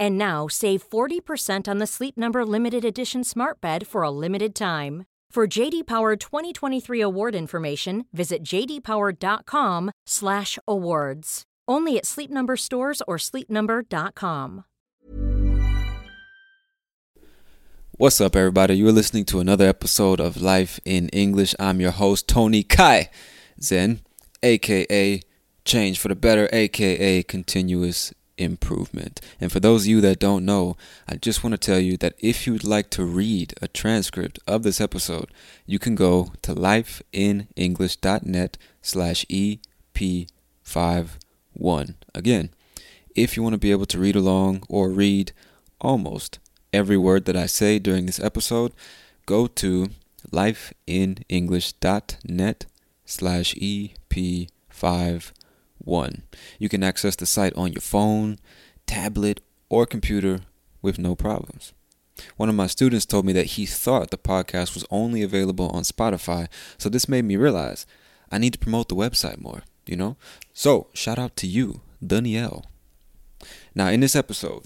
And now save 40% on the Sleep Number limited edition Smart Bed for a limited time. For JD Power 2023 award information, visit jdpower.com/awards. Only at Sleep Number stores or sleepnumber.com. What's up, everybody? You're listening to another episode of Life in English. I'm your host, Tony Kai Zen, aka Change for the Better, aka Continuous improvement. And for those of you that don't know, I just want to tell you that if you'd like to read a transcript of this episode, you can go to lifeinenglish.net slash EP51. Again, if you want to be able to read along or read almost every word that I say during this episode, go to lifeinenglish.net slash EP51 one. You can access the site on your phone, tablet, or computer with no problems. One of my students told me that he thought the podcast was only available on Spotify, so this made me realize I need to promote the website more, you know? So, shout out to you, Danielle. Now, in this episode,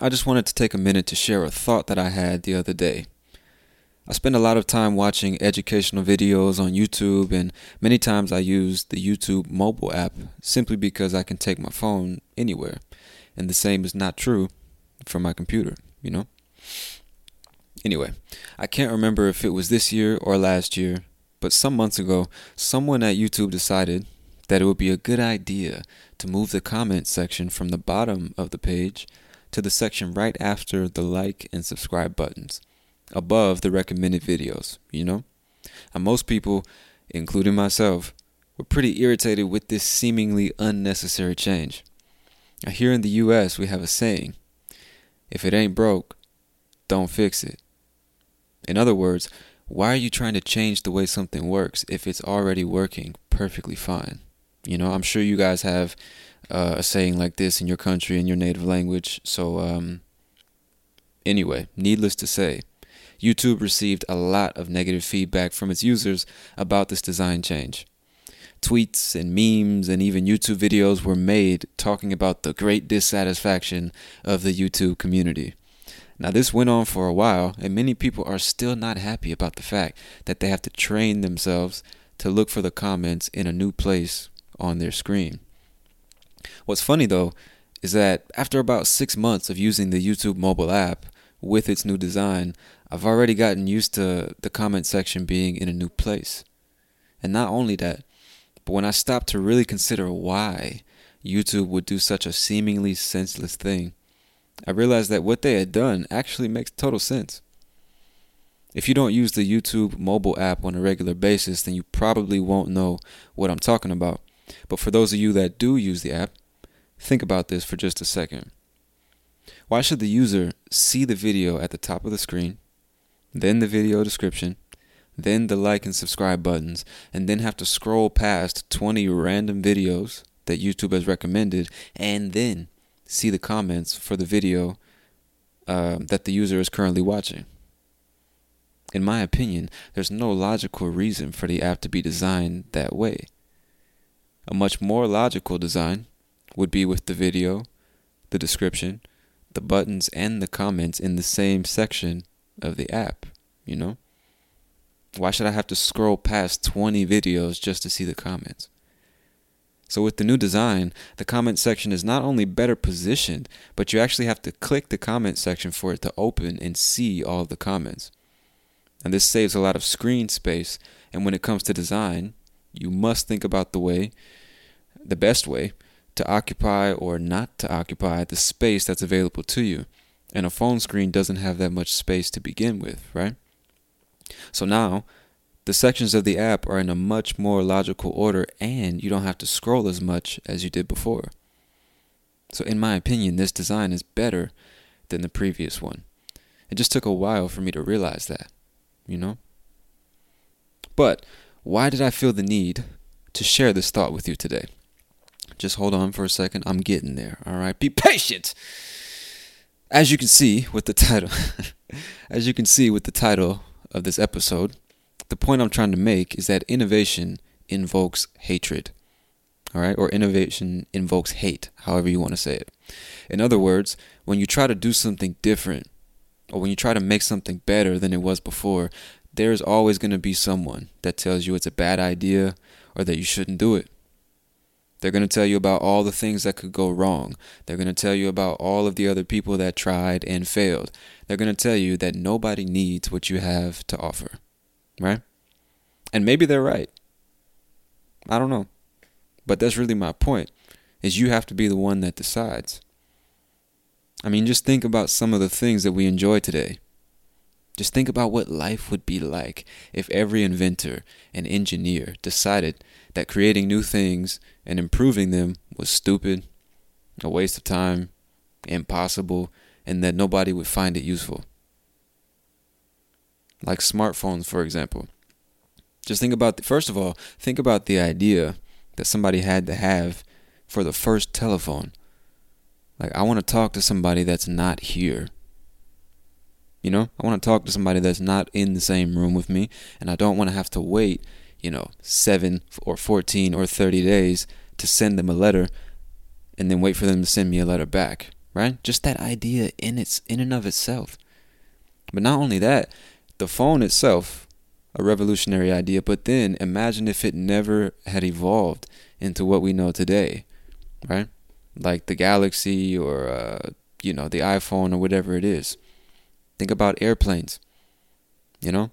I just wanted to take a minute to share a thought that I had the other day. I spend a lot of time watching educational videos on YouTube, and many times I use the YouTube mobile app simply because I can take my phone anywhere. And the same is not true for my computer, you know? Anyway, I can't remember if it was this year or last year, but some months ago, someone at YouTube decided that it would be a good idea to move the comment section from the bottom of the page to the section right after the like and subscribe buttons above the recommended videos, you know? And most people, including myself, were pretty irritated with this seemingly unnecessary change. Now, here in the US, we have a saying if it ain't broke, don't fix it. In other words, why are you trying to change the way something works if it's already working perfectly fine? You know, I'm sure you guys have uh, a saying like this in your country in your native language. So, um, anyway, needless to say, YouTube received a lot of negative feedback from its users about this design change. Tweets and memes and even YouTube videos were made talking about the great dissatisfaction of the YouTube community. Now, this went on for a while, and many people are still not happy about the fact that they have to train themselves to look for the comments in a new place on their screen. What's funny though is that after about six months of using the YouTube mobile app with its new design, I've already gotten used to the comment section being in a new place. And not only that, but when I stopped to really consider why YouTube would do such a seemingly senseless thing, I realized that what they had done actually makes total sense. If you don't use the YouTube mobile app on a regular basis, then you probably won't know what I'm talking about. But for those of you that do use the app, think about this for just a second. Why should the user see the video at the top of the screen then the video description, then the like and subscribe buttons, and then have to scroll past 20 random videos that YouTube has recommended, and then see the comments for the video uh, that the user is currently watching. In my opinion, there's no logical reason for the app to be designed that way. A much more logical design would be with the video, the description, the buttons, and the comments in the same section of the app, you know? Why should I have to scroll past 20 videos just to see the comments? So, with the new design, the comment section is not only better positioned, but you actually have to click the comment section for it to open and see all the comments. And this saves a lot of screen space. And when it comes to design, you must think about the way, the best way, to occupy or not to occupy the space that's available to you. And a phone screen doesn't have that much space to begin with, right? So now, the sections of the app are in a much more logical order and you don't have to scroll as much as you did before. So, in my opinion, this design is better than the previous one. It just took a while for me to realize that, you know? But why did I feel the need to share this thought with you today? Just hold on for a second. I'm getting there, all right? Be patient! As you can see with the title, as you can see with the title of this episode, the point I'm trying to make is that innovation invokes hatred. All right? Or innovation invokes hate, however you want to say it. In other words, when you try to do something different, or when you try to make something better than it was before, there's always going to be someone that tells you it's a bad idea or that you shouldn't do it. They're going to tell you about all the things that could go wrong. They're going to tell you about all of the other people that tried and failed. They're going to tell you that nobody needs what you have to offer right? And maybe they're right. I don't know. But that's really my point is you have to be the one that decides. I mean, just think about some of the things that we enjoy today. Just think about what life would be like if every inventor and engineer decided that creating new things and improving them was stupid, a waste of time, impossible, and that nobody would find it useful like smartphones, for example. Just think about, the, first of all, think about the idea that somebody had to have for the first telephone. Like, I want to talk to somebody that's not here. You know, I want to talk to somebody that's not in the same room with me, and I don't want to have to wait, you know, seven or 14 or 30 days to send them a letter and then wait for them to send me a letter back, right? Just that idea in its in and of itself. But not only that, the phone itself, a revolutionary idea, but then imagine if it never had evolved into what we know today, right? Like the Galaxy or, uh, you know, the iPhone or whatever it is. Think about airplanes, you know?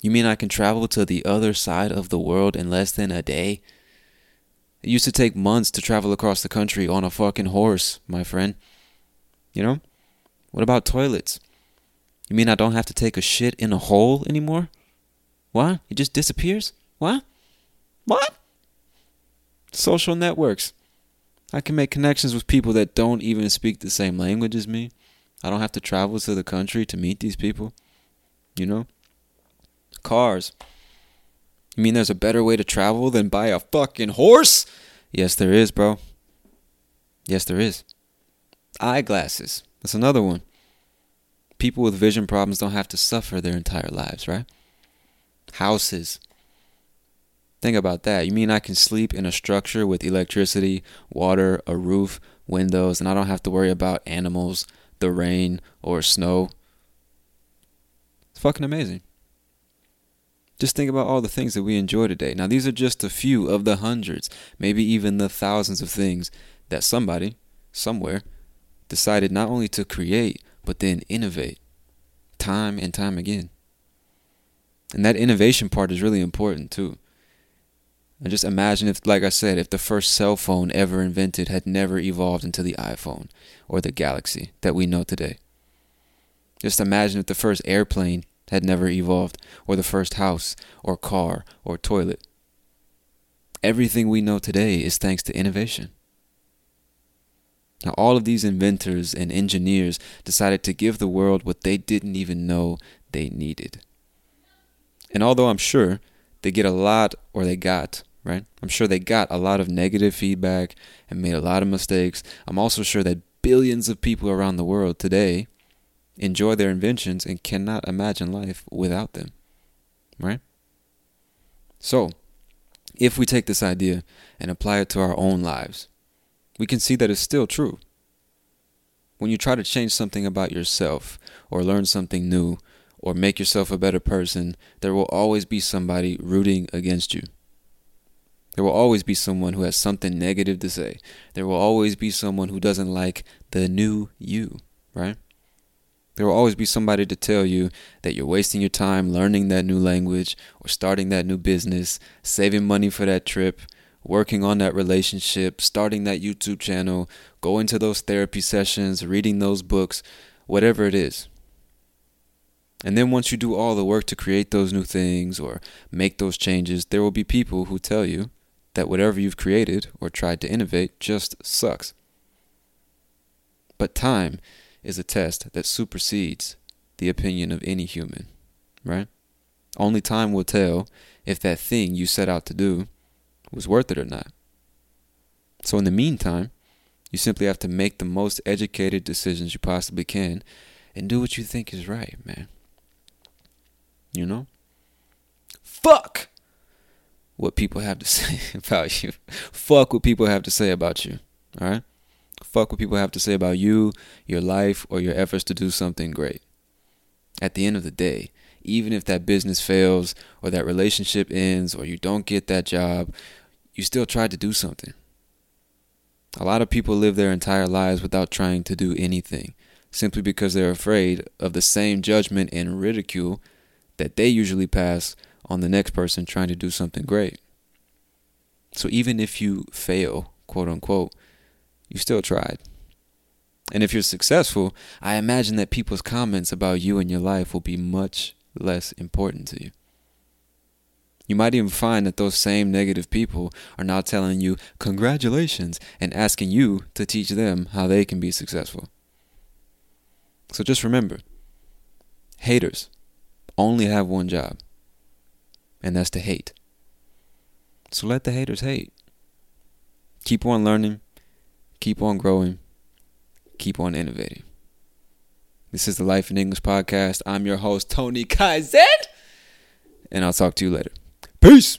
You mean I can travel to the other side of the world in less than a day? It used to take months to travel across the country on a fucking horse, my friend. You know? What about toilets? You mean I don't have to take a shit in a hole anymore? What? It just disappears? What? What? Social networks. I can make connections with people that don't even speak the same language as me. I don't have to travel to the country to meet these people. You know? Cars. You mean there's a better way to travel than by a fucking horse? Yes, there is, bro. Yes, there is. Eyeglasses. That's another one people with vision problems don't have to suffer their entire lives, right? Houses. Think about that. You mean I can sleep in a structure with electricity, water, a roof, windows, and I don't have to worry about animals, the rain, or snow? It's fucking amazing. Just think about all the things that we enjoy today. Now, these are just a few of the hundreds, maybe even the thousands of things that somebody, somewhere, decided not only to create, but then innovate time and time again. And that innovation part is really important too. And just imagine if, like I said, if the first cell phone ever invented had never evolved into the iPhone or the Galaxy that we know today. Just imagine if the first airplane had never evolved, or the first house, or car, or toilet. Everything we know today is thanks to innovation. Now, all of these inventors and engineers decided to give the world what they didn't even know they needed. And although I'm sure they get a lot, or they got, right? I'm sure they got a lot of negative feedback and made a lot of mistakes. I'm also sure that billions of people around the world today enjoy their inventions and cannot imagine life without them, right? So, if we take this idea and apply it to our own lives, we can see that it's still true. When you try to change something about yourself or learn something new or make yourself a better person, there will always be somebody rooting against you. There will always be someone who has something negative to say. There will always be someone who doesn't like the new you, right? There will always be somebody to tell you that you're wasting your time learning that new language or starting that new business, saving money for that trip, working on that relationship, starting that YouTube channel, going to those therapy sessions, reading those books, whatever it is. And then once you do all the work to create those new things or make those changes, there will be people who tell you that whatever you've created or tried to innovate just sucks. But time is a test that supersedes the opinion of any human, right? Only time will tell if that thing you set out to do was worth it or not. So, in the meantime, you simply have to make the most educated decisions you possibly can and do what you think is right, man. You know? Fuck what people have to say about you. Fuck what people have to say about you. All right? Fuck what people have to say about you, your life, or your efforts to do something great. At the end of the day, even if that business fails, or that relationship ends, or you don't get that job, you still tried to do something. A lot of people live their entire lives without trying to do anything, simply because they're afraid of the same judgment and ridicule that they usually pass on the next person trying to do something great. So even if you fail, quote unquote, you still tried. And if you're successful, I imagine that people's comments about you and your life will be much less important to you. You might even find that those same negative people are now telling you congratulations and asking you to teach them how they can be successful. So just remember haters only have one job, and that's to hate. So let the haters hate. Keep on learning, keep on growing, keep on innovating. This is the Life in English podcast. I'm your host, Tony Kaizen, and I'll talk to you later. Peace.